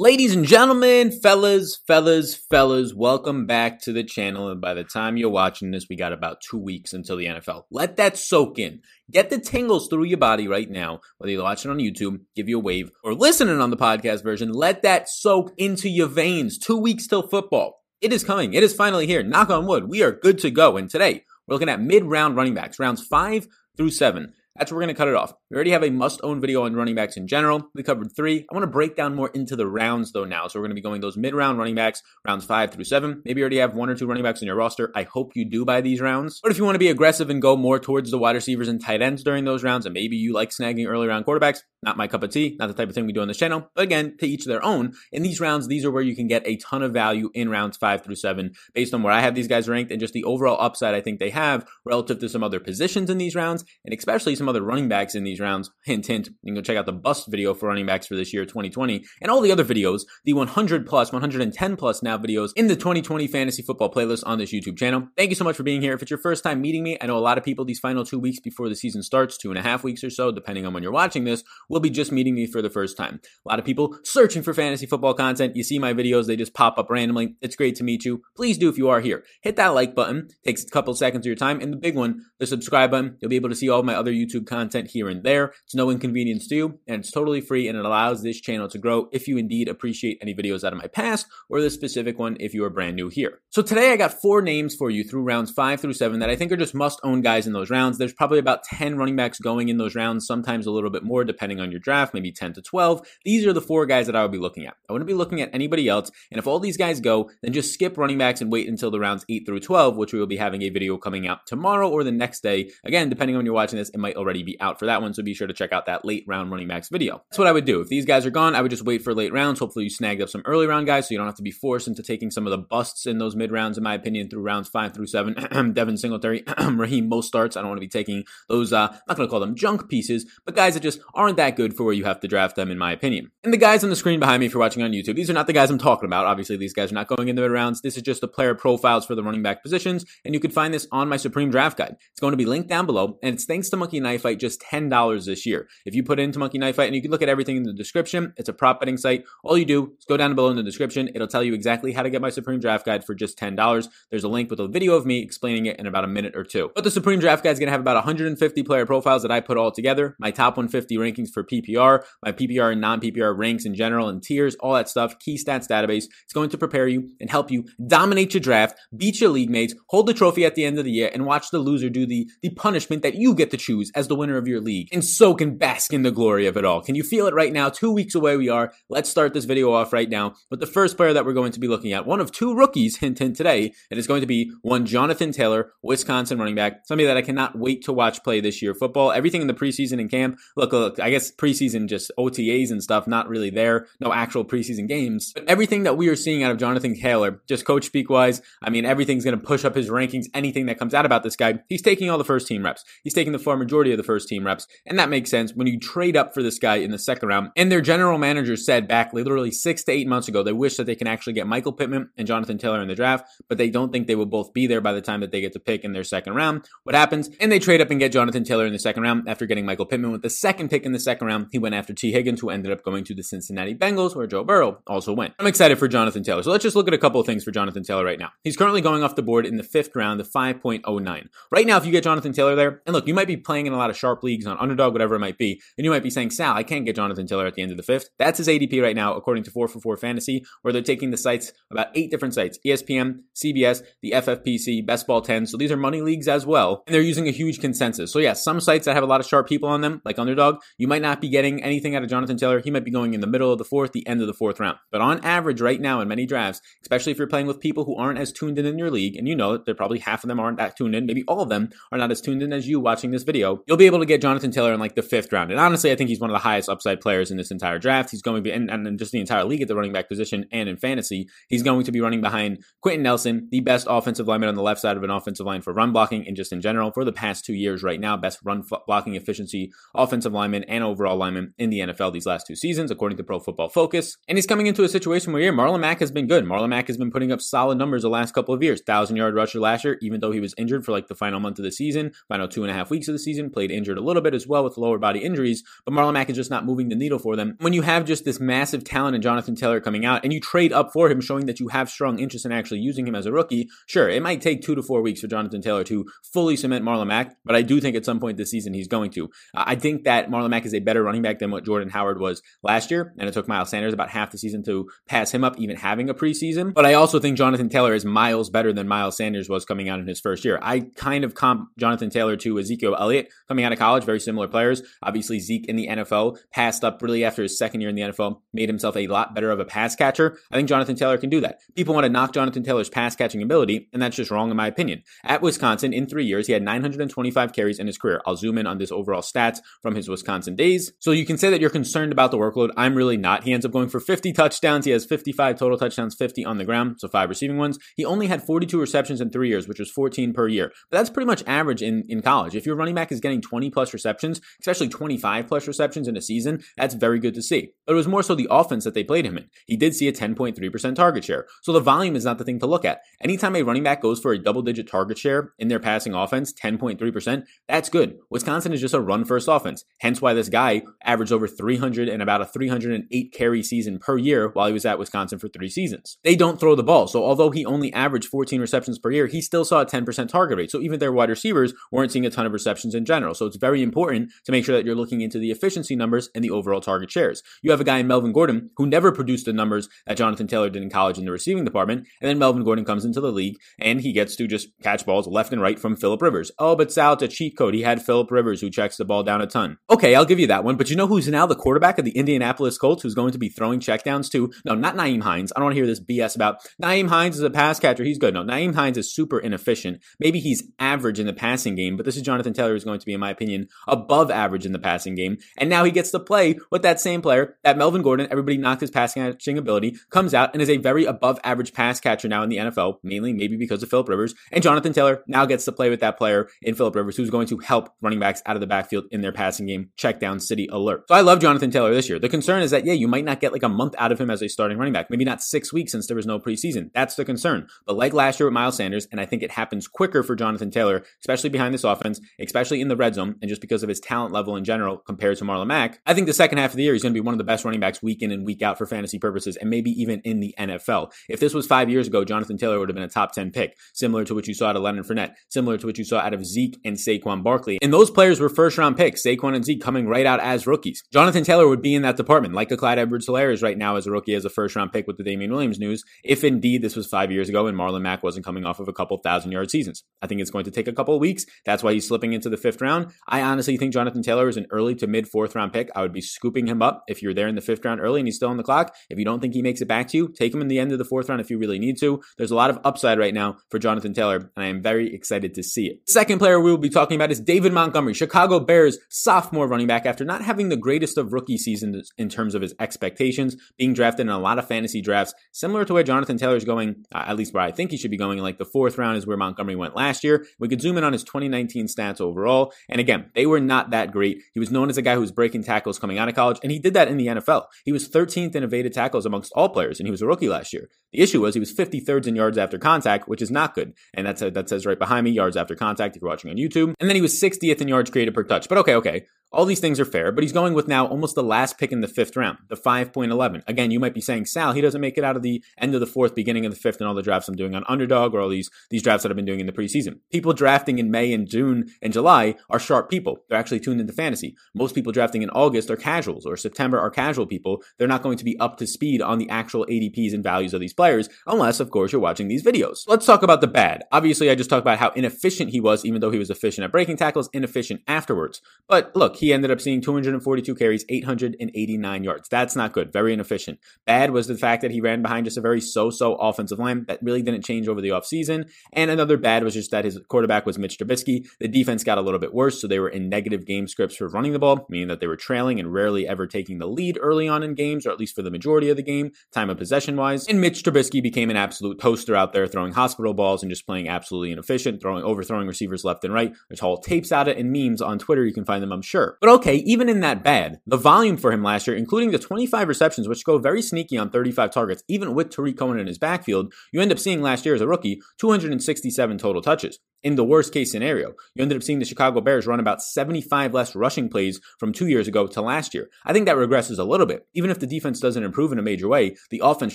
Ladies and gentlemen, fellas, fellas, fellas, welcome back to the channel. And by the time you're watching this, we got about two weeks until the NFL. Let that soak in. Get the tingles through your body right now, whether you're watching on YouTube, give you a wave, or listening on the podcast version. Let that soak into your veins. Two weeks till football. It is coming. It is finally here. Knock on wood. We are good to go. And today, we're looking at mid round running backs, rounds five through seven. That's where we're going to cut it off. We already have a must own video on running backs in general. We covered three. I want to break down more into the rounds though now. So we're going to be going those mid round running backs, rounds five through seven. Maybe you already have one or two running backs in your roster. I hope you do by these rounds. But if you want to be aggressive and go more towards the wide receivers and tight ends during those rounds, and maybe you like snagging early round quarterbacks, not my cup of tea, not the type of thing we do on this channel. But again, to each their own. In these rounds, these are where you can get a ton of value in rounds five through seven based on where I have these guys ranked and just the overall upside I think they have relative to some other positions in these rounds and especially some other running backs in these rounds. Hint, hint. You can go check out the bust video for running backs for this year, 2020, and all the other videos, the 100 plus, 110 plus now videos in the 2020 fantasy football playlist on this YouTube channel. Thank you so much for being here. If it's your first time meeting me, I know a lot of people these final two weeks before the season starts, two and a half weeks or so, depending on when you're watching this, will be just meeting me for the first time. A lot of people searching for fantasy football content. You see my videos, they just pop up randomly. It's great to meet you. Please do if you are here. Hit that like button. Takes a couple seconds of your time. And the big one, the subscribe button. You'll be able to see all my other YouTube content here and there. It's no inconvenience to you, and it's totally free, and it allows this channel to grow if you indeed appreciate any videos out of my past or this specific one if you are brand new here. So today I got four names for you through rounds five through seven that I think are just must own guys in those rounds. There's probably about 10 running backs going in those rounds, sometimes a little bit more depending on your draft, maybe 10 to 12. These are the four guys that I would be looking at. I wouldn't be looking at anybody else. And if all these guys go, then just skip running backs and wait until the rounds 8 through 12, which we will be having a video coming out tomorrow or the next day. Again, depending on when you're watching this, it might already be out for that one. So be sure to check out that late round running backs video. That's what I would do. If these guys are gone, I would just wait for late rounds. Hopefully you snagged up some early round guys so you don't have to be forced into taking some of the busts in those mid rounds, in my opinion, through rounds 5 through 7. Devin Singletary, Raheem Mosterts. I don't want to be taking those, uh, I'm not going to call them junk pieces, but guys that just aren't that good for where you have to draft them, in my opinion. And the guys on the screen behind me, if you're watching on YouTube, these are not the guys I'm talking about. Obviously, these guys are not going in the mid rounds. This is just the player profiles for the running back positions, and you can find this on my Supreme Draft Guide. It's going to be linked down below, and it's thanks to Monkey Knife Fight, just $10 this year. If you put into Monkey Knife Fight, and you can look at everything in the description, it's a prop betting site. All you do is go down below in the description. It'll tell you exactly how to get my Supreme Draft Guide for just $10. There's a link with a video of me explaining it in about a minute or two. But the Supreme Draft Guide is going to have about 150 player profiles that I put all together, my top 150 rankings for PPR, my PPR and non PPR ranks in general and tiers, all that stuff, key stats database. It's going to prepare you and help you dominate your draft, beat your league mates, hold the trophy at the end of the year, and watch the loser do the, the punishment that you get to choose as the winner of your league and soak and bask in the glory of it all. Can you feel it right now? Two weeks away we are. Let's start this video off right now with the first player that we're going to be looking at. One of two rookies, hint, hint, today. And It is going to be one Jonathan Taylor, Wisconsin running back. Somebody that I cannot wait to watch play this year. Football, everything in the preseason and camp. Look, look, I guess preseason just OTAs and stuff, not really there. No actual preseason games. But everything that we are seeing out of Jonathan Taylor, just coach speak wise, I mean, everything's going to push up his rankings. Anything that comes out about this guy, he's taking all the first team reps. He's taking the far majority of the first team reps. And that makes sense when you trade up for this guy in the second round. And their general manager said back literally six to eight months ago, they wish that they can actually get Michael Pittman and Jonathan Taylor in the draft, but they don't think they will both be there by the time that they get to pick in their second round. What happens? And they trade up and get Jonathan Taylor in the second round after getting Michael Pittman with the second pick in the second round. He went after Tee Higgins, who ended up going to the Cincinnati Bengals, where Joe Burrow also went. I'm excited for Jonathan Taylor. So let's just look at a couple of things for Jonathan Taylor right now. He's currently going off the board in the fifth round, the 5.09. Right now, if you get Jonathan Taylor there, and look, you might be playing in a lot of sharp leagues on underdog, whatever it might be, and you might be saying, Sal, I can't get Jonathan Taylor at the end of the fifth. That's his ADP right now, according to 4 for 4 Fantasy, where they're taking the sites, about eight different sites ESPN, CBS, the FFPC, Best Ball 10. So these are money leagues as well. And they're using a huge consensus. So, yeah, some sites that have a lot of sharp people on them, like Underdog, you might not be getting anything out of Jonathan Taylor. He might be going in the middle of the fourth, the end of the fourth round. But on average, right now, in many drafts, especially if you're playing with people who aren't as tuned in in your league, and you know that they're probably half of them aren't that tuned in, maybe all of them are not as tuned in as you watching this video, you'll be able to get Jonathan Taylor in like the fifth round. And honestly, I think he's one of the highest upside players in this entire draft. He's going to be, and, and just the entire league at the running back position and in fantasy, he's going to be running behind Quenton Nelson, the best offensive lineman on the left side of an offensive line for run blocking and just in general for the past two years right now, best run blocking efficiency offensive lineman and overall lineman in the NFL these last two seasons, according to Pro Football Focus. And he's coming into a situation where Marlon Mack has been good. Marlon Mack has been putting up solid numbers the last couple of years. Thousand yard rusher last year, even though he was injured for like the final month of the season, final two and a half weeks of the season, played injured a little bit as well with lower body injuries, but Marlon Mack is just not moving the needle for them. When you have just this massive talent in Jonathan Taylor coming out and you trade up for him, showing that you have strong interest in actually using him as a rookie, sure, it might take two to four weeks for Jonathan Taylor to fully cement Marlon Mack, but I do think at some point this season he's going to. I think that Marlon Mack is a better running back than what Jordan Howard was last year, and it took Miles Sanders about half the season to pass him up, even having a preseason. But I also think Jonathan Taylor is miles better than Miles Sanders was coming out in his first year. I kind of comp Jonathan Taylor to Ezekiel Elliott coming out of college, very similar players. Obviously, Zeke in the NFL passed up really after his second year in the NFL, made himself a lot better of a pass catcher. I think Jonathan Taylor can do that. People want to knock Jonathan Taylor's pass catching ability, and that's just wrong in my opinion. At Wisconsin, in three years, he had 925 carries in his career. I'll zoom in on this overall stats from his Wisconsin days. So you can say that you're concerned about the workload. I'm really not. He ends up going for 50 touchdowns. He has 55 total touchdowns, 50 on the ground, so five receiving ones. He only had 42 receptions in three years, which was 14 per year. But that's pretty much average in, in college. If your running back is getting 20 plus receptions, especially 25 plus receptions in a season, that's very good to see. But it was more so the offense that they played him in. He did see a 10.3% target share. So the volume is not the thing to look at. Anytime a running back goes for a double digit target share in their passing offense, 10.3%, that's good. Wisconsin is just a run first offense. Hence why this guy averaged over 300 and about a 308 carry season per year while he was at Wisconsin for three seasons. They don't throw the ball. So although he only averaged 14 receptions per year, he still saw a 10% target rate. So even their wide receivers weren't seeing a ton of receptions in general. So it's very important to make sure that you're looking into the efficiency numbers and the overall target shares. You have a guy in Melvin Gordon who never produced the numbers that Jonathan Taylor did in college in the receiving department. And then Melvin Gordon comes into the league and he gets to just catch balls left and right from Philip Rivers. Oh, but Sal, it's a cheat code. He had Philip Rivers who checks the ball down a ton. Okay, I'll give you that one. But you know who's now the quarterback of the Indianapolis Colts who's going to be throwing checkdowns to? No, not Nyheim Hines. I don't want to hear this BS about Nyheim Hines is a pass catcher. He's good. No, Nyheim Hines is super inefficient. Maybe he's average in the passing game, but this is Jonathan Taylor who's going to be, in my opinion, above average in the passing game. And now he gets to play with that same player, that Melvin Gordon. Everybody knocked his passing catching ability, comes out and is a very above average pass catcher now in the NFL, mainly maybe because of Philip Rivers. And Jonathan Taylor now gets to play with that player in Philip Rivers, who's going to help running backs out of the backfield in their passing game. Check down city alert. So I love Jonathan Taylor this year. The concern is that, yeah, you might not get like a month out of him as a starting running back, maybe not six weeks since there was no preseason. That's the concern. But like last year with Miles Sanders, and I think it happens quicker for Jonathan Taylor, especially behind this offense, especially in the red zone, and just because of his talent level in general compared to Marlon Mack, I think the second half of the year he's going to be one of the best running backs week in and week out for fantasy purposes, and maybe even in the NFL. If this was five years ago, Jonathan Taylor would have been a top 10 pick, similar to what you saw out of Leonard Fournette, similar to what you saw out of Zeke and Saquon Barkley. And those players were first round picks, Saquon and Zeke coming right out as rookies. Jonathan Taylor would be in that department, like a Clyde Edwards Helaire is right now as a rookie as a first round pick with the Damien Williams news, if indeed this was five years ago and Marlon Mack wasn't coming off of a couple thousand yard seasons. I think it's going to take a couple of weeks. That's why he's slipping into the fifth round. I honestly think Jonathan Taylor is an early to mid fourth round pick. I would be scooping him up if you're there in the fifth round early and he's still on the clock. If you don't think he makes it back to you, take him in the end of the fourth round if you really need to. There's a lot of upside right now for Jonathan Taylor, and I am very excited to see it. Second player we will be talking about is David Montgomery, Chicago Bears sophomore running back after not having the greatest of rookie seasons in terms of his expectations, being drafted in a lot of fantasy drafts, similar to where Jonathan Taylor is going, uh, at least where I think he should be going. Like the fourth round is where Montgomery went last year. We could zoom in on his 2019 stats overall. And again, they were not that great. He was known as a guy who was breaking tackles coming out of college, and he did that in the NFL. He was 13th in evaded tackles amongst all players, and he was a rookie last year. The issue was he was 53rd in yards after contact, which is not good. And that's a, that says right behind me, yards after contact if you're watching on YouTube. And then he was 60th in yards created per touch. But okay, okay. All these things are fair, but he's going with now almost the last pick in the fifth round, the 5.11. Again, you might be saying, Sal, he doesn't make it out of the end of the fourth, beginning of the fifth, and all the drafts I'm doing on underdog or all these, these drafts that I've been doing in the preseason. People drafting in May and June and July are sharp people. They're actually tuned into fantasy. Most people drafting in August are casuals or September are casual people. They're not going to be up to speed on the actual ADPs and values of these players, unless, of course, you're watching these videos. Let's talk about the bad. Obviously, I just talked about how inefficient he was, even though he was efficient at breaking tackles, inefficient afterwards. But look, he ended up seeing 242 carries, 889 yards. That's not good. Very inefficient. Bad was the fact that he ran behind just a very so-so offensive line that really didn't change over the offseason. And another bad was just that his quarterback was Mitch Trubisky. The defense got a little bit worse, so they were in negative game scripts for running the ball, meaning that they were trailing and rarely ever taking the lead early on in games, or at least for the majority of the game, time of possession wise. And Mitch Trubisky became an absolute toaster out there, throwing hospital balls and just playing absolutely inefficient, throwing overthrowing receivers left and right. There's whole tapes out of it and memes on Twitter. You can find them, I'm sure. But okay, even in that bad, the volume for him last year, including the 25 receptions, which go very sneaky on 35 targets, even with Tarik Cohen in his backfield, you end up seeing last year as a rookie 267 total touches. In the worst case scenario, you ended up seeing the Chicago Bears run about 75 less rushing plays from two years ago to last year. I think that regresses a little bit. Even if the defense doesn't improve in a major way, the offense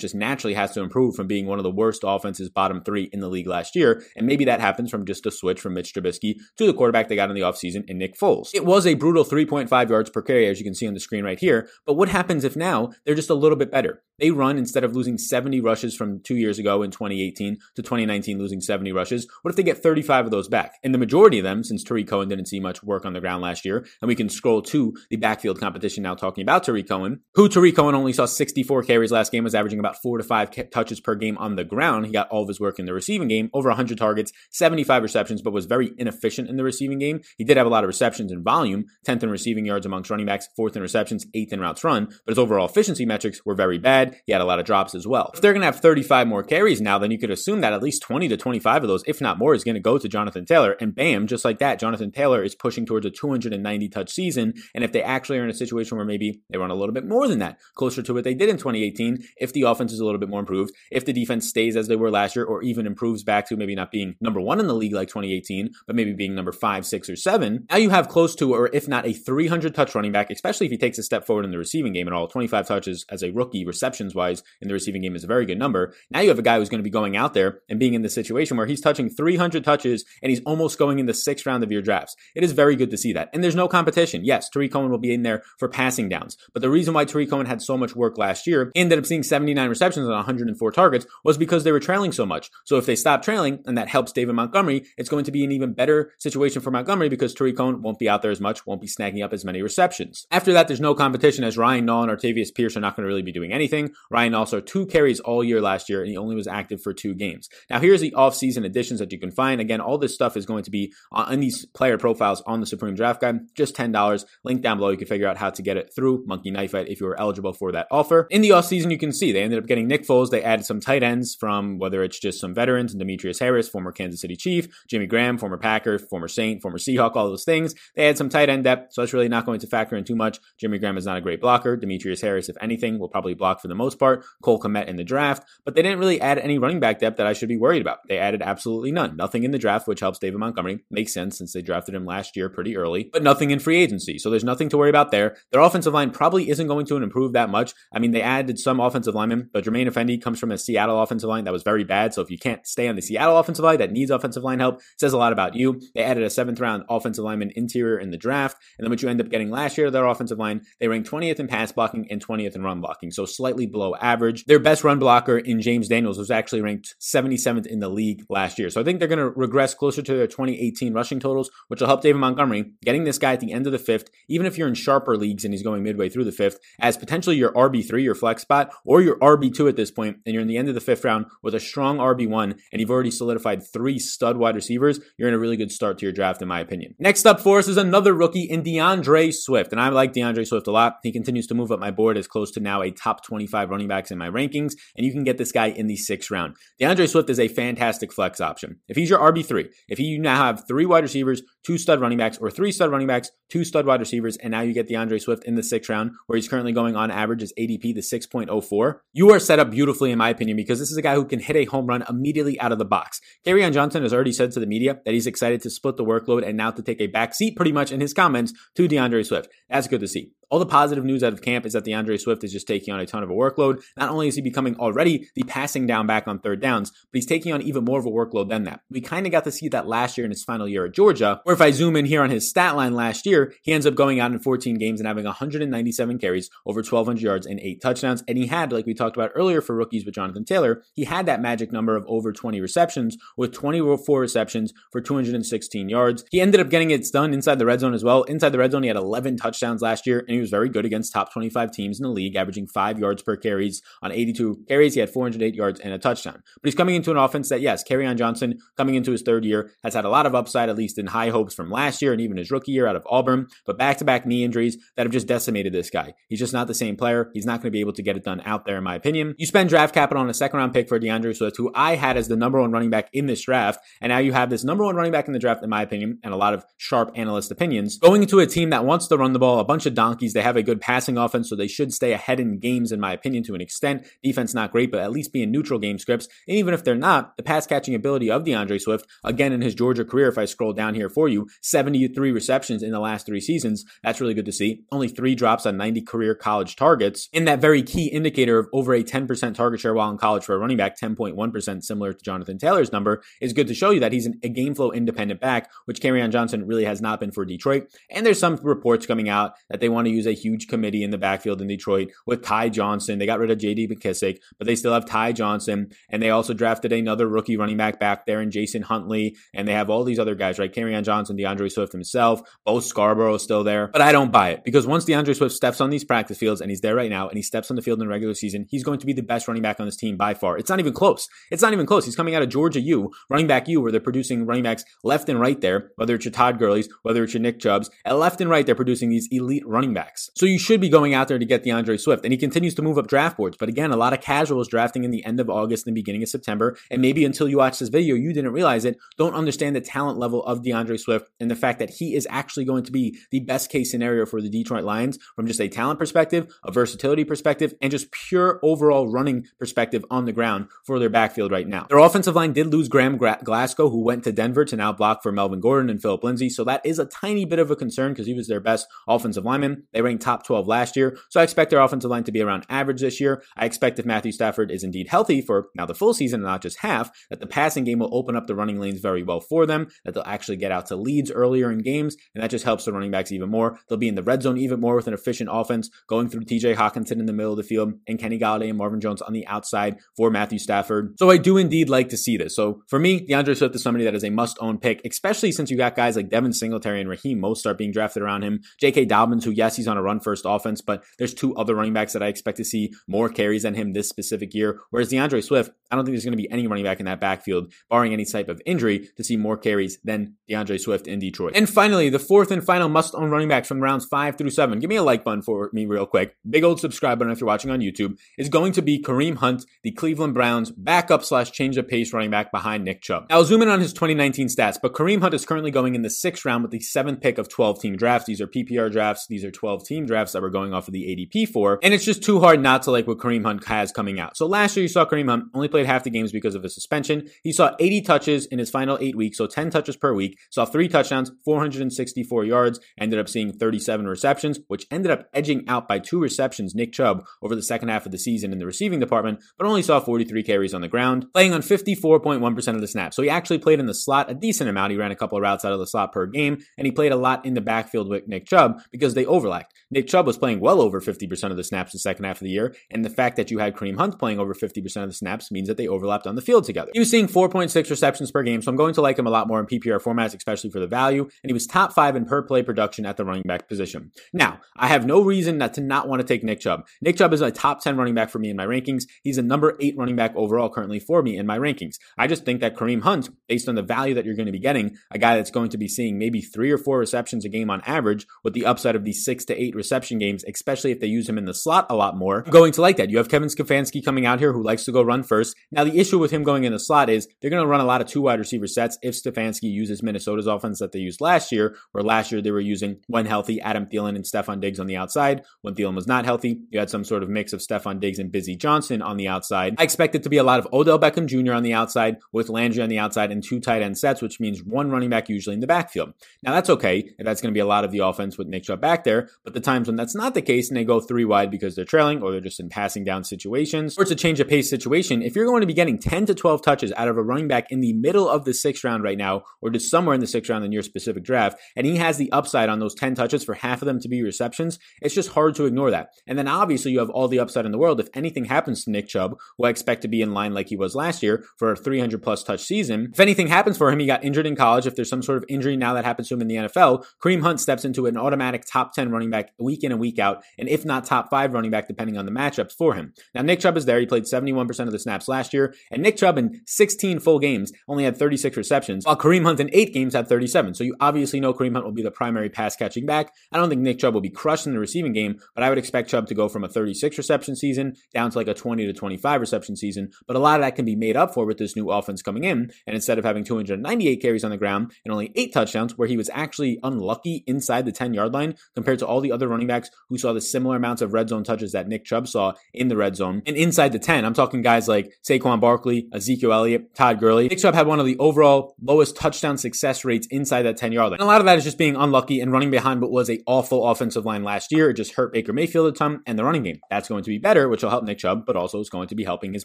just naturally has to improve from being one of the worst offenses, bottom three in the league last year. And maybe that happens from just a switch from Mitch Trubisky to the quarterback they got in the offseason in Nick Foles. It was a brutal 3.5 yards per carry, as you can see on the screen right here. But what happens if now they're just a little bit better? They run instead of losing 70 rushes from two years ago in 2018 to 2019, losing 70 rushes. What if they get 35 of those back? And the majority of them, since Tarik Cohen didn't see much work on the ground last year, and we can scroll to the backfield competition now talking about Tarik Cohen, who Tarik Cohen only saw 64 carries last game, was averaging about four to five touches per game on the ground. He got all of his work in the receiving game, over 100 targets, 75 receptions, but was very inefficient in the receiving game. He did have a lot of receptions in volume, 10th in receiving yards amongst running backs, fourth in receptions, eighth in routes run, but his overall efficiency metrics were very bad. He had a lot of drops as well. If they're going to have 35 more carries now, then you could assume that at least 20 to 25 of those, if not more, is going to go to Jonathan Taylor. And bam, just like that, Jonathan Taylor is pushing towards a 290 touch season. And if they actually are in a situation where maybe they run a little bit more than that, closer to what they did in 2018, if the offense is a little bit more improved, if the defense stays as they were last year, or even improves back to maybe not being number one in the league like 2018, but maybe being number five, six, or seven, now you have close to, or if not a 300 touch running back, especially if he takes a step forward in the receiving game at all. 25 touches as a rookie, receptions wise, in the receiving game is a very good number. Now you have a guy who's going to be going out there and being in the situation where he's touching 300 touches and he's almost going in the sixth round of your drafts. It is very good to see that. And there's no competition. Yes, Tarik Cohen will be in there for passing downs. But the reason why Tarik Cohen had so much work last year, ended up seeing 79 receptions on 104 targets, was because they were trailing so much. So if they stop trailing and that helps David Montgomery, it's going to be an even better situation for Montgomery because Tarik Cohen won't be out there as much, won't be snagging up as many receptions. After that, there's no competition as Ryan Nall and Artavis Pierce are not going to really be doing anything. Ryan also two carries all year last year and he only was active for two games. Now here's the offseason additions that you can find. Again, all this stuff is going to be uh, on these player profiles on the Supreme Draft Guide. Just $10. Link down below. You can figure out how to get it through Monkey Knife Fight if you are eligible for that offer. In the offseason, you can see they ended up getting Nick Foles. They added some tight ends from whether it's just some veterans and Demetrius Harris, former Kansas City Chief, Jimmy Graham, former Packer, former Saint, former Seahawk, all those things. They had some tight end depth, so that's really not going to factor in too much. Jimmy Graham is not a great blocker. Demetrius Harris, if anything, will probably block for the most part. Cole Kmet in the draft, but they didn't really add any running back depth that I should be worried about. They added absolutely none. Nothing in the draft, which helps David Montgomery. Makes sense since they drafted him last year pretty early, but nothing in free agency. So there's nothing to worry about there. Their offensive line probably isn't going to improve that much. I mean, they added some offensive linemen, but Germain Ifedi comes from a Seattle offensive line that was very bad. So if you can't stay on the Seattle offensive line that needs offensive line help, says a lot about you. They added a seventh round offensive lineman interior in the draft. And then what you end up getting last year, their offensive line, they ranked 20th in pass blocking and 20th in run blocking. So slightly below average. Their best run blocker in James Daniels was actually ranked 77th in the league last year. So I think they're going to closer to their 2018 rushing totals, which will help David Montgomery getting this guy at the end of the fifth, even if you're in sharper leagues and he's going midway through the fifth, as potentially your RB3, your flex spot, or your RB2 at this point, and you're in the end of the fifth round with a strong RB1, and you've already solidified three stud wide receivers, you're in a really good start to your draft, in my opinion. Next up for us is another rookie in D'Andre Swift, and I like D'Andre Swift a lot. He continues to move up my board as close to now a top 25 running backs in my rankings, and you can get this guy in the sixth round. D'Andre Swift is a fantastic flex option. If he's your RB3, if you now have three wide receivers, two stud running backs, or three stud running backs, two stud wide receivers, and now you get D'Andre Swift in the sixth round, where he's currently going on average as ADP the 6.04, you are set up beautifully, in my opinion, because this is a guy who can hit a home run immediately out of the box. Kerryon Johnson has already said to the media that he's excited to split the workload and now to take a back seat pretty much in his comments to D'Andre Swift. That's good to see. All the positive news out of camp is that D'Andre Swift is just taking on a ton of a workload. Not only is he becoming already the passing down back on third downs, but he's taking on even more of a workload than that. We kind of got to see that last year in his final year at Georgia, where if I zoom in here on his stat line last year, he ends up going out in 14 games and having 197 carries, over 1,200 yards, and eight touchdowns. And he had, like we talked about earlier for rookies with Jonathan Taylor, he had that magic number of over 20 receptions with 24 receptions for 216 yards. He ended up getting it done inside the red zone as well. Inside the red zone, he had 11 touchdowns last year, and he was very good against top 25 teams in the league, averaging five yards per carries on 82 carries. He had 408 yards and a touchdown. But he's coming into an offense that, yes, Kerryon Johnson coming into his third year has had a lot of upside, at least in high hopes hopes from last year and even his rookie year out of Auburn, but back to back knee injuries that have just decimated this guy. He's just not the same player. He's not going to be able to get it done out there, in my opinion. You spend draft capital on a second round pick for D'Andre Swift, who I had as the number one running back in this draft, and now you have this number one running back in the draft, in my opinion, and a lot of sharp analyst opinions, going into a team that wants to run the ball, a bunch of donkeys. They have a good passing offense, so they should stay ahead in games, in my opinion, to an extent. Defense not great, but at least be in neutral game scripts. And even if they're not, the pass catching ability of D'Andre Swift, again in his Georgia career, if I scroll down here for you, 73 receptions in the last three seasons. That's really good to see. Only three drops on 90 career college targets. In that very key indicator of over a 10% target share while in college for a running back, 10.1%, similar to Jonathan Taylor's number, is good to show you that he's an, a game flow independent back, which Kerryon Johnson really has not been for Detroit. And there's some reports coming out that they want to use a huge committee in the backfield in Detroit with Ty Johnson. They got rid of JD McKissic, but they still have Ty Johnson. And they also drafted another rookie running back back there in Jason Huntley. And they have all these other guys, right? Kerryon Johnson, D'Andre Swift himself, Bo Scarbrough is still there. But I don't buy it because once D'Andre Swift steps on these practice fields and he's there right now and he steps on the field in the regular season, he's going to be the best running back on this team by far. It's not even close. It's not even close. He's coming out of Georgia U, running back U, where they're producing running backs left and right there, whether it's your Todd Gurley's, whether it's your Nick Chubb's, and left and right, they're producing these elite running backs. So you should be going out there to get D'Andre Swift. And he continues to move up draft boards. But again, a lot of casuals drafting in the end of August and the beginning of September. And maybe until you watch this video, you didn't realize it, don't understand the talent level of D'Andre Swift and the fact that he is actually going to be the best case scenario for the Detroit Lions from just a talent perspective, a versatility perspective, and just pure overall running perspective on the ground for their backfield right now. Their offensive line did lose Graham Glasgow, who went to Denver to now block for Melvin Gordon and Phillip Lindsay. So that is a tiny bit of a concern because he was their best offensive lineman. They ranked top 12 last year. So I expect their offensive line to be around average this year. I expect if Matthew Stafford is indeed healthy for now the full season and not just half, that the passing game will open up the running lanes very well for them, that they'll actually get out to leads earlier in games, and that just helps the running backs even more. They'll be in the red zone even more with an efficient offense, going through TJ Hockenson in the middle of the field and Kenny Golladay and Marvin Jones on the outside for Matthew Stafford. So I do indeed like to see this. So for me, D'Andre Swift is somebody that is a must own pick, especially since you got guys like Devin Singletary and Raheem Mostert being drafted around him. J.K. Dobbins, who, yes, he's on a run first offense, but there's two other running backs that I expect to see more carries than him this specific year. Whereas D'Andre Swift, I don't think there's going to be any running back in that backfield, barring any type of injury, to see more carries than D'Andre Swift in Detroit. And finally, the fourth and final must own running backs from rounds five through seven. Give me a like button for me real quick. Big old subscribe button if you're watching on YouTube. Is going to be Kareem Hunt, the Cleveland Browns backup slash change of pace running back behind Nick Chubb. Now, I'll zoom in on his 2019 stats, but Kareem Hunt is currently going in the sixth round with the seventh pick of 12 team drafts. These are PPR drafts. These are 12 team drafts that we're going off of the ADP for. And it's just too hard not to like what Kareem Hunt has coming out. So last year you saw Kareem Hunt only played half the games because of a suspension. He saw 80 touches in his final eight weeks, so 10 touches per week, saw three touchdowns, 464 yards, ended up seeing 37 receptions, which ended up edging out by two receptions Nick Chubb over the second half of the season in the receiving department, but only saw 43 carries on the ground, playing on 54.1% of the snaps. So he actually played in the slot a decent amount. He ran a couple of routes out of the slot per game, and he played a lot in the backfield with Nick Chubb because they overlapped. Nick Chubb was playing well over 50% of the snaps the second half of the year, and the fact that you had Kareem Hunt playing over 50% of the snaps means that they overlapped on the field together. He was seeing 4.6 receptions per game, so I'm going to like him a lot more in PPR formats, especially for the value, and he was top five in per play production at the running back position. Now, I have no reason not to not want to take Nick Chubb. Nick Chubb is a top 10 running back for me in my rankings. He's a number eight running back overall currently for me in my rankings. I just think that Kareem Hunt, based on the value that you're going to be getting, a guy that's going to be seeing maybe three or four receptions a game on average, with the upside of these six to eight reception games, especially if they use him in the slot a lot more, going to like that. You have Kevin Stefanski coming out here who likes to go run first. Now, the issue with him going in the slot is they're going to run a lot of two wide receiver sets if Stefanski uses Minnesota's offense that they used last year, where last year they were using, when healthy, Adam Thielen and Stefon Diggs on the outside. When Thielen was not healthy, you had some sort of mix of Stefon Diggs and Bisi Johnson on the outside. I expect it to be a lot of Odell Beckham Jr. on the outside with Landry on the outside and two tight end sets, which means one running back usually in the backfield. Now that's okay if that's going to be a lot of the offense with Nick Chubb back there, but the times when that's not the case and they go three wide because they're trailing or they're just in passing down situations or it's a change of pace situation, if you're going to be getting 10 to 12 touches out of a running back in the middle of the sixth round right now, or just somewhere in the sixth round in your specific draft, and he has the upside on those 10 touches for half of them to be receptions, it's just hard to ignore that. And then obviously you have all the upside in the world. If anything happens to Nick Chubb, who I expect to be in line like he was last year for a 300 plus touch season, if anything happens for him, he got injured in college. If there's some sort of injury now that happens to him in the NFL, Kareem Hunt steps into an automatic top 10 running back week in and week out, and if not top five running back, depending on the matchups for him. Now, Nick Chubb is there. He played 71% of the snaps last year, and Nick Chubb in 16 full games only had 36 receptions, while Kareem Hunt in eight games had 37. So you obviously know Kareem Hunt will be the primary pass catching back. I don't think Nick Chubb will be crushed in the receiving game, but I would expect Chubb to go from a 36 reception season down to like a 20 to 25 reception season. But a lot of that can be made up for with this new offense coming in. And instead of having 298 carries on the ground and only eight touchdowns, where he was actually unlucky inside the 10 yard line compared to all the other running backs who saw the similar amounts of red zone touches that Nick Chubb saw in the red zone. And inside the 10, I'm talking guys like Saquon Barkley, Ezekiel Elliott, Todd Gurley. Nick Chubb had one of the overall lowest touchdown success rates inside that 10 yard line. And a lot of that is just being unlucky and running behind what was a awful offensive line last year. It just hurt Baker Mayfield a ton and the running game. That's going to be better, which will help Nick Chubb, but also is going to be helping his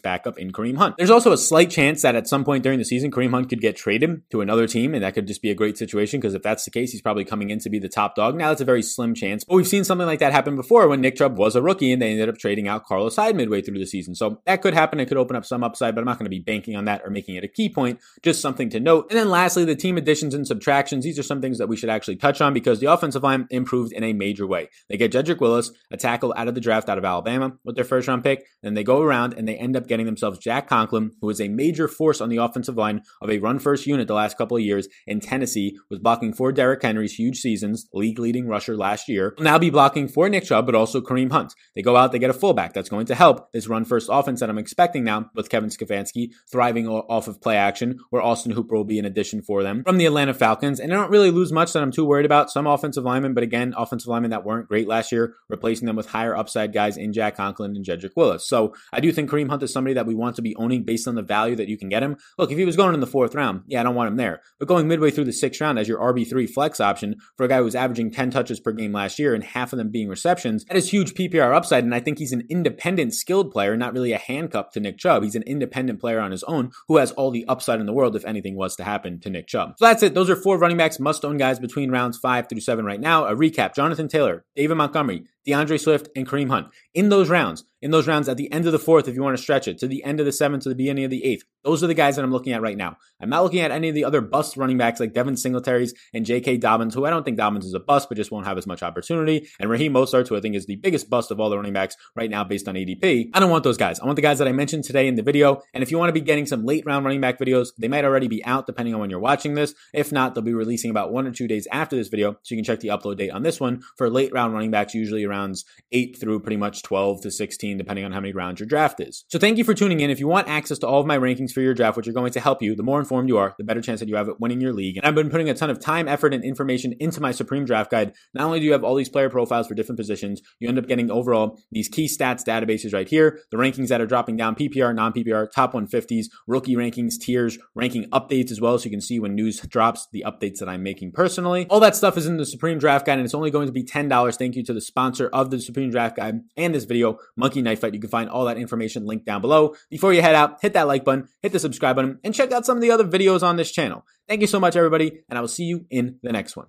backup in Kareem Hunt. There's also a slight chance that at some point during the season, Kareem Hunt could get traded to another team, and that could just be a great situation because if that's the case, he's probably coming in to be the top dog. Now, that's a very slim chance, but we've seen something like that happen before when Nick Chubb was a rookie and they ended up trading out Carlos Hyde midway through the season. So that could happen. It could open up some upside, but I'm not going to be banking on that or making it a key point. Just something to note. And then lastly, the team additions and subtractions. These are some things that we should actually touch on because the offensive line improved in a major way. They get Jedrick Wills, a tackle out of the draft out of Alabama with their first round pick. Then they go around and they end up getting themselves Jack Conklin, who is a major force on the offensive line of a run first unit the last couple of years in Tennessee, was blocking for Derrick Henry's huge seasons, league leading rusher last year. Will now be blocking for Nick Chubb, but also Kareem Hunt. They go out, they get a fullback that's going to help this run first offense that I'm expecting now with Kevin Stefanski thriving off of play action, where Austin Hooper will be an addition for them from the Atlanta Falcons. And I don't really lose much that I'm too worried about. Some offensive linemen, but again, offensive linemen that weren't great last year, replacing them with higher upside guys in Jack Conklin and Jedrick Wills. So I do think Kareem Hunt is somebody that we want to be owning based on the value that you can get him. Look, if he was going in the fourth round, yeah, I don't want him there. But going midway through the sixth round as your RB3 flex option for a guy who was averaging 10 touches per game last year and half of them being receptions, that is huge PPR upside. And I think he's an independent skilled player, not really a handcuff to Nick Chubb. He's an independent player on his own who has all the upside in the world if anything was to happen to Nick Chubb. So that's it. Those are four running backs must own guys between rounds five through seven right now. A recap Jonathan Taylor, David Montgomery, D'Andre Swift, and Kareem Hunt. In those rounds, in those rounds at the end of the fourth, if you want to stretch it, to the end of the seventh, to the beginning of the eighth, those are the guys that I'm looking at right now. I'm not looking at any of the other bust running backs like Devin Singletary's and J.K. Dobbins, who I don't think Dobbins is a bust, but just won't have as much opportunity. And Raheem Mostert, who I think is the biggest bust of all the running backs right now based on ADP. I don't want those guys. I want the guys that I mentioned today in the video. And if you want to be getting some late round running back videos, they might already be out depending on when you're watching this. If not, they'll be releasing about one or two days after this video. So you can check the upload date on this one for late round running backs, usually around 8 through pretty much 12 to 16, depending on how many rounds your draft is. So thank you for tuning in. If you want access to all of my rankings for your draft, which are going to help you, the more informed you are, the better chance that you have at winning your league. And I've been putting a ton of time, effort, and information into my Supreme Draft Guide. Not only do you have all these player profiles for different positions, you end up getting overall these key stats databases right here, the rankings that are dropping down PPR, non PPR, top 150s, rookie rankings, tiers, ranking updates as well, so you can see when news drops, the updates that I'm making personally. All that stuff is in the Supreme Draft Guide, and it's only going to be $10. Thank you to the sponsor of the Supreme Draft Guide and this video, Monkey Knife Fight. You can find all that information linked down below. Before you head out, hit that like button, hit the subscribe button, and check out some of the other videos on this channel. Thank you so much, everybody, and I will see you in the next one.